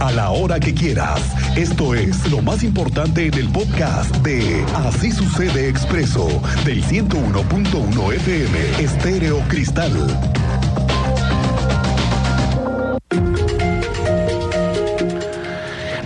a la hora que quieras. Esto es lo más importante en el podcast de Así sucede expreso del 101.1 FM Estéreo Cristal.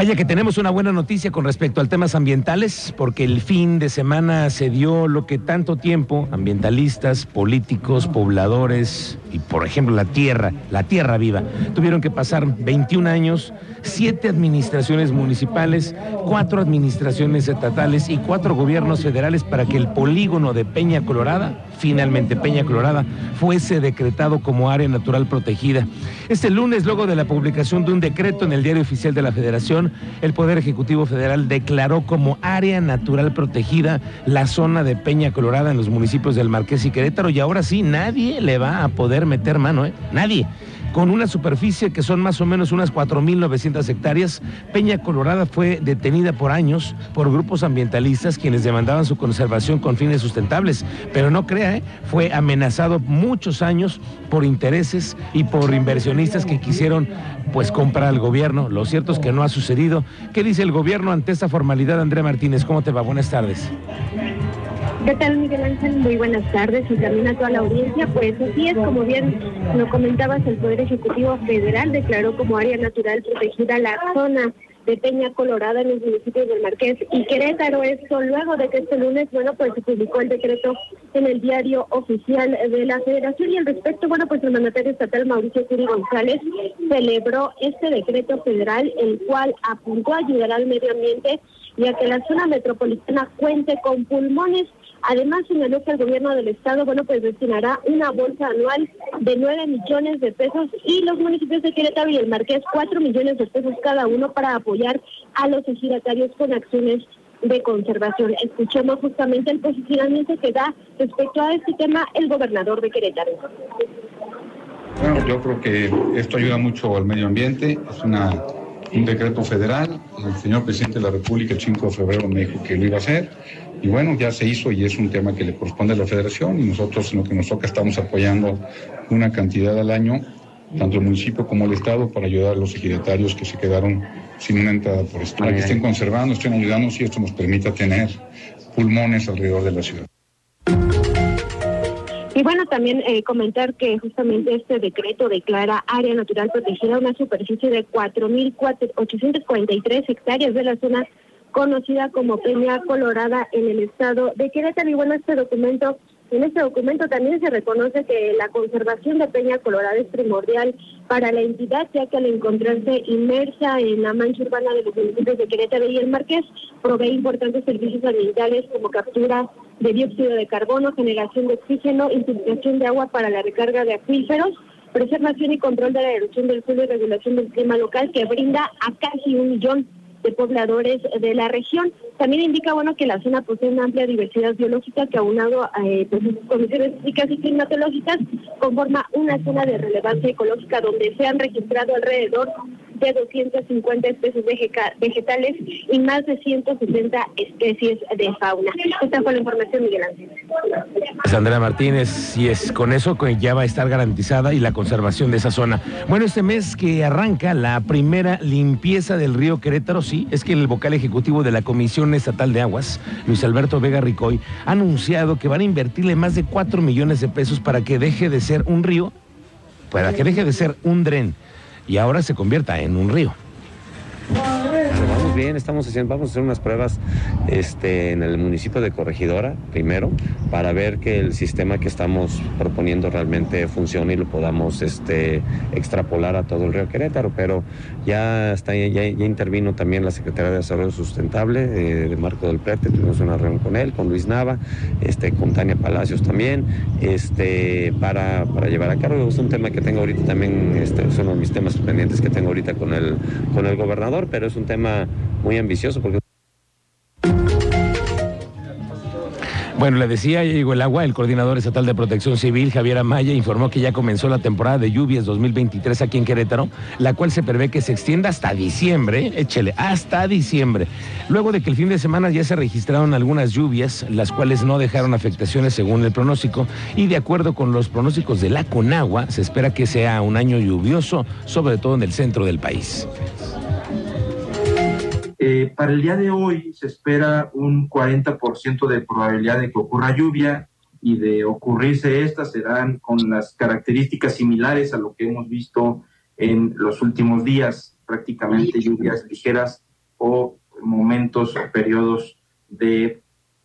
Vaya que tenemos una buena noticia con respecto a temas ambientales, porque el fin de semana se dio lo que tanto tiempo ambientalistas, políticos, pobladores y, por ejemplo, la tierra, la tierra viva, tuvieron que pasar 21 años, siete administraciones municipales, cuatro administraciones estatales y cuatro gobiernos federales para que el polígono de Peña Colorada finalmente Peña Colorada fuese decretado como área natural protegida. Este lunes, luego de la publicación de un decreto en el Diario Oficial de la Federación, el Poder Ejecutivo Federal declaró como área natural protegida la zona de Peña Colorada en los municipios del Marqués y Querétaro y ahora sí, nadie le va a poder meter mano, ¿eh? Nadie con una superficie que son más o menos unas 4.900 hectáreas. Peña Colorada fue detenida por años por grupos ambientalistas quienes demandaban su conservación con fines sustentables, pero no crea, ¿eh? fue amenazado muchos años por intereses y por inversionistas que quisieron pues comprar al gobierno. Lo cierto es que no ha sucedido. ¿Qué dice el gobierno ante esta formalidad, Andrea Martínez? ¿Cómo te va? Buenas tardes. ¿Qué tal, Miguel Ángel? Muy buenas tardes y también a toda la audiencia. Pues así es, como bien lo comentabas, el Poder Ejecutivo Federal declaró como área natural protegida la zona de Peña Colorada en los municipios del Marqués y Querétaro. Esto luego de que este lunes, bueno, pues se publicó el decreto en el diario oficial de la Federación y al respecto, bueno, pues el mandatario estatal Mauricio Curi González celebró este decreto federal, el cual apuntó a ayudar al medio ambiente y a que la zona metropolitana cuente con pulmones Además, señaló que el gobierno del estado, bueno, pues destinará una bolsa anual de 9 millones de pesos y los municipios de Querétaro y el Marqués 4 millones de pesos cada uno para apoyar a los ejidatarios con acciones de conservación. Escuchemos justamente el posicionamiento que da respecto a este tema el gobernador de Querétaro. Bueno, yo creo que esto ayuda mucho al medio ambiente, es una, un decreto federal, el señor presidente de la República el 5 de febrero me dijo que lo iba a hacer, y bueno, ya se hizo y es un tema que le corresponde a la federación y nosotros en lo que nos toca estamos apoyando una cantidad al año, tanto el municipio como el Estado, para ayudar a los ejidatarios que se quedaron sin una entrada por esto. Para que estén conservando, estén ayudando si esto nos permita tener pulmones alrededor de la ciudad. Y bueno, también eh, comentar que justamente este decreto declara área natural protegida una superficie de 4.843 hectáreas de la zona conocida como Peña Colorada en el estado de Querétaro. Y bueno, este documento, en este documento también se reconoce que la conservación de Peña Colorada es primordial para la entidad, ya que al encontrarse inmersa en la mancha urbana de los municipios de Querétaro y el Marqués, provee importantes servicios ambientales como captura de dióxido de carbono, generación de oxígeno, infiltración de agua para la recarga de acuíferos, preservación y control de la erupción del suelo y regulación del clima local que brinda a casi un millón de pobladores de la región. También indica bueno que la zona posee una amplia diversidad biológica que aunado a eh, pues, condiciones físicas y climatológicas conforma una zona de relevancia ecológica donde se han registrado alrededor de 250 especies vegetales y más de 160 especies de fauna. Esta fue la información, Miguel Ángel. Sandra Martínez, y es con eso que ya va a estar garantizada y la conservación de esa zona. Bueno, este mes que arranca la primera limpieza del río Querétaro, sí, es que el vocal ejecutivo de la Comisión Estatal de Aguas, Luis Alberto Vega Ricoy, ha anunciado que van a invertirle más de 4 millones de pesos para que deje de ser un río, para que deje de ser un dren y ahora se convierta en un río bien, estamos haciendo, vamos a hacer unas pruebas este, en el municipio de Corregidora primero para ver que el sistema que estamos proponiendo realmente funcione y lo podamos este, extrapolar a todo el río Querétaro, pero ya está, ya, intervino también la Secretaría de Desarrollo Sustentable eh, de Marco del Prete, tuvimos una reunión con él, con Luis Nava, este, con Tania Palacios también, este, para, para llevar a cabo. Es un tema que tengo ahorita también, este, es mis temas pendientes que tengo ahorita con el, con el gobernador, pero es un tema muy ambicioso porque Bueno, le decía, llegó el agua. El coordinador estatal de protección civil, Javier Amaya, informó que ya comenzó la temporada de lluvias 2023 aquí en Querétaro, la cual se prevé que se extienda hasta diciembre, échele, hasta diciembre. Luego de que el fin de semana ya se registraron algunas lluvias, las cuales no dejaron afectaciones según el pronóstico, y de acuerdo con los pronósticos de la Conagua, se espera que sea un año lluvioso, sobre todo en el centro del país. Eh, para el día de hoy se espera un 40% de probabilidad de que ocurra lluvia y de ocurrirse estas serán con las características similares a lo que hemos visto en los últimos días, prácticamente lluvias ligeras o momentos o periodos de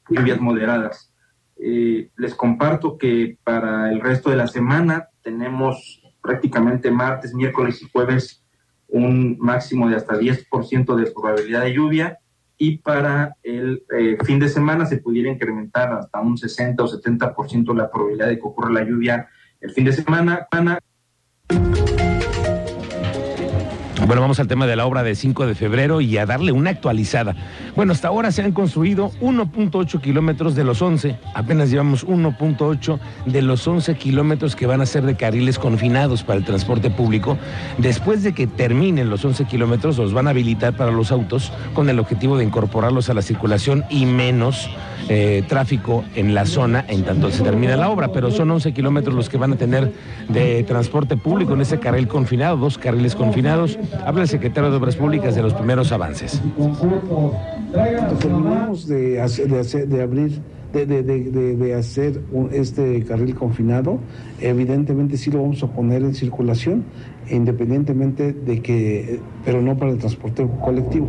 lluvias moderadas. Eh, les comparto que para el resto de la semana tenemos prácticamente martes, miércoles y jueves un máximo de hasta 10% de probabilidad de lluvia y para el eh, fin de semana se pudiera incrementar hasta un 60 o 70% la probabilidad de que ocurra la lluvia el fin de semana. Bueno, vamos al tema de la obra de 5 de febrero y a darle una actualizada. Bueno, hasta ahora se han construido 1.8 kilómetros de los 11. Apenas llevamos 1.8 de los 11 kilómetros que van a ser de carriles confinados para el transporte público. Después de que terminen los 11 kilómetros, los van a habilitar para los autos con el objetivo de incorporarlos a la circulación y menos eh, tráfico en la zona en tanto se termina la obra, pero son 11 kilómetros los que van a tener de transporte público en ese carril confinado, dos carriles confinados. Habla el secretario de Obras Públicas de los primeros avances. Terminamos de, de, abrir de, de, de, hacer este carril confinado, evidentemente sí lo vamos a poner en circulación, independientemente de que, pero no para el transporte colectivo.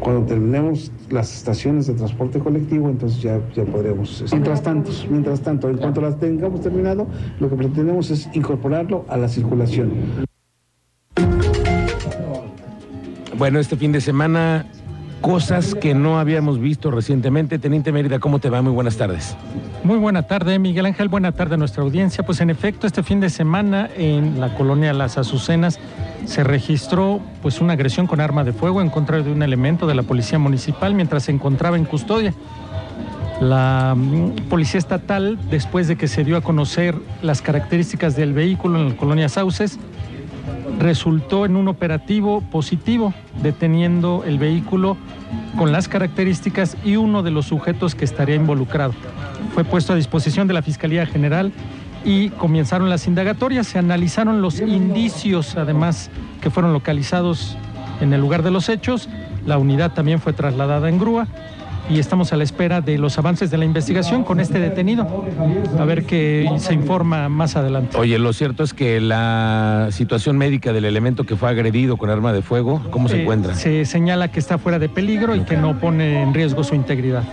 Cuando terminemos las estaciones de transporte colectivo, entonces ya, ya podremos. Mientras tanto, mientras tanto, en cuanto las tengamos terminado, lo que pretendemos es incorporarlo a la circulación. Bueno, este fin de semana, cosas que no habíamos visto recientemente. Teniente Mérida, ¿cómo te va? Muy buenas tardes. Muy buena tarde, Miguel Ángel. Buena tarde a nuestra audiencia. Pues en efecto, este fin de semana en la colonia Las Azucenas se registró pues una agresión con arma de fuego en contra de un elemento de la policía municipal mientras se encontraba en custodia. La mm, policía estatal, después de que se dio a conocer las características del vehículo en la colonia Sauces, resultó en un operativo positivo, deteniendo el vehículo con las características y uno de los sujetos que estaría involucrado. Fue puesto a disposición de la Fiscalía General y comenzaron las indagatorias, se analizaron los indicios además que fueron localizados en el lugar de los hechos, la unidad también fue trasladada en grúa y estamos a la espera de los avances de la investigación con este detenido, a ver qué se informa más adelante. Oye, lo cierto es que la situación médica del elemento que fue agredido con arma de fuego, ¿cómo se eh, encuentra? Se señala que está fuera de peligro y que no pone en riesgo su integridad.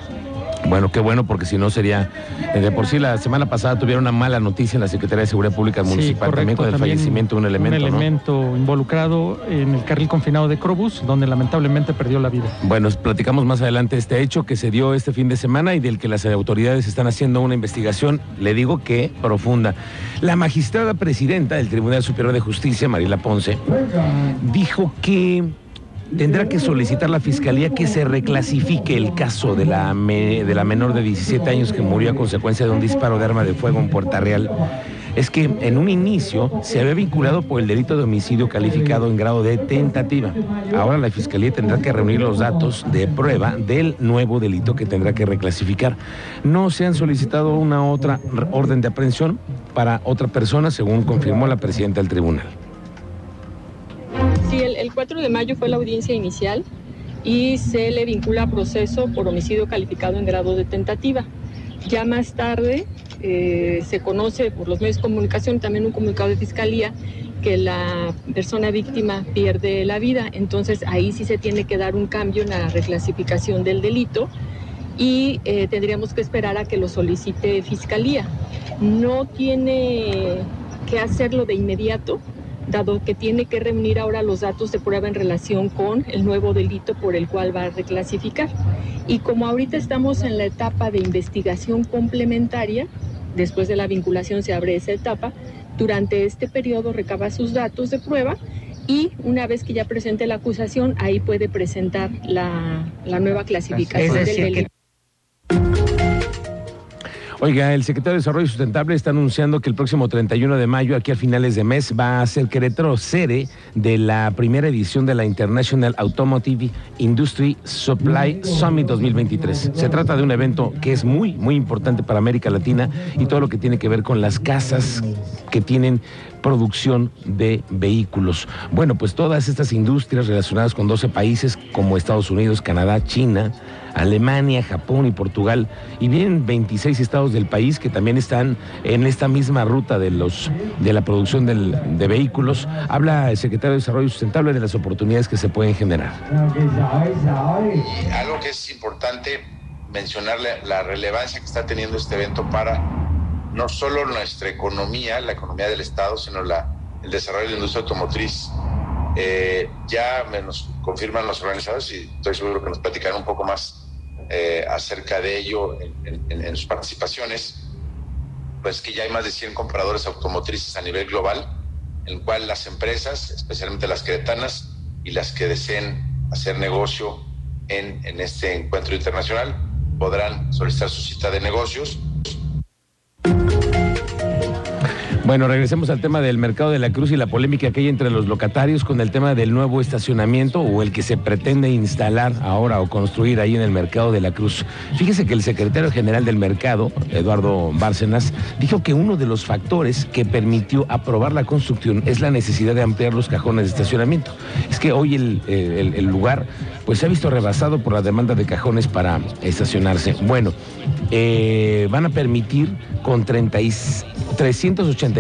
Bueno, qué bueno, porque si no sería. Eh, de por sí, la semana pasada tuvieron una mala noticia en la Secretaría de Seguridad Pública Municipal también con el fallecimiento de un elemento. Un elemento involucrado en el carril confinado de Crobus, donde lamentablemente perdió la vida. Bueno, platicamos más adelante este hecho que se dio este fin de semana y del que las autoridades están haciendo una investigación, le digo que profunda. La magistrada presidenta del Tribunal Superior de Justicia, Marila Ponce, dijo que tendrá que solicitar la fiscalía que se reclasifique el caso de la, de la menor de 17 años que murió a consecuencia de un disparo de arma de fuego en Puerta Real. Es que en un inicio se había vinculado por el delito de homicidio calificado en grado de tentativa. Ahora la fiscalía tendrá que reunir los datos de prueba del nuevo delito que tendrá que reclasificar. No se han solicitado una otra orden de aprehensión para otra persona, según confirmó la presidenta del tribunal. Sí, el, 4 de mayo fue la audiencia inicial y se le vincula a proceso por homicidio calificado en grado de tentativa. Ya más tarde eh, se conoce por los medios de comunicación, también un comunicado de fiscalía, que la persona víctima pierde la vida. Entonces ahí sí se tiene que dar un cambio en la reclasificación del delito y eh, tendríamos que esperar a que lo solicite fiscalía. No tiene que hacerlo de inmediato, dado que tiene que reunir ahora los datos de prueba en relación con el nuevo delito por el cual va a reclasificar. Y como ahorita estamos en la etapa de investigación complementaria, después de la vinculación se abre esa etapa, durante este periodo recaba sus datos de prueba y una vez que ya presente la acusación, ahí puede presentar la, nueva clasificación del delito. Oiga, el secretario de Desarrollo Sustentable está anunciando que el próximo 31 de mayo, aquí a finales de mes, va a ser Querétaro sede de la primera edición de la International Automotive Industry Supply Summit 2023. Se trata de un evento que es muy, muy importante para América Latina y todo lo que tiene que ver con las casas que tienen producción de vehículos. Bueno, pues todas estas industrias relacionadas con 12 países como Estados Unidos, Canadá, China, Alemania, Japón y Portugal, y vienen 26 estados del país que también están en esta misma ruta de, los, de la producción de vehículos. Habla el secretario de Desarrollo Sustentable de las oportunidades que se pueden generar. Algo que es importante mencionarle la relevancia que está teniendo este evento para no solo nuestra economía, la economía del Estado, sino la, el desarrollo de la industria automotriz. Eh, ya me nos confirman los organizadores y estoy seguro que nos platicarán un poco más eh, acerca de ello en, sus participaciones, pues que ya hay más de 100 compradores automotrices a nivel global, en el cual las empresas, especialmente las queretanas y las que deseen hacer negocio en, en este encuentro internacional, podrán solicitar su cita de negocios bueno, regresemos al tema del mercado de la Cruz y la polémica que hay entre los locatarios con el tema del nuevo estacionamiento o el que se pretende instalar ahora o construir ahí en el mercado de la Cruz. Fíjese que el secretario general del mercado, Eduardo Bárcenas, dijo que uno de los factores que permitió aprobar la construcción es la necesidad de ampliar los cajones de estacionamiento. Es que hoy el, el lugar pues se ha visto rebasado por la demanda de cajones para estacionarse. Bueno, eh, van a permitir con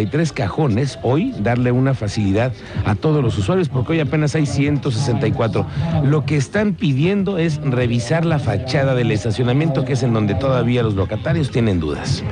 383 cajones hoy darle una facilidad a todos los usuarios, porque hoy apenas hay 164. Lo que están pidiendo es revisar la fachada del estacionamiento, que es en donde todavía los locatarios tienen dudas.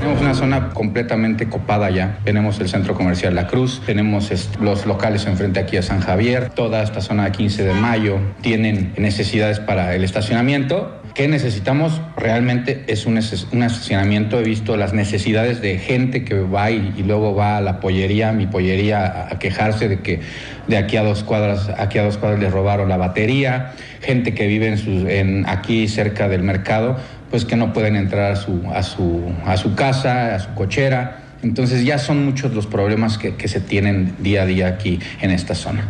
Tenemos una zona completamente copada ya. Tenemos el centro comercial La Cruz, tenemos los locales enfrente aquí a San Javier, toda esta zona de 15 de mayo tienen necesidades para el estacionamiento. ¿Qué necesitamos? Realmente es un, estacionamiento. He visto las necesidades de gente que va y, luego va a la pollería, mi pollería, a, quejarse de que de aquí a dos cuadras, aquí a dos cuadras les robaron la batería. Gente que vive en, aquí cerca del mercado, pues que no pueden entrar a su, a su, a su casa, a su cochera. Entonces ya son muchos los problemas que se tienen día a día aquí en esta zona.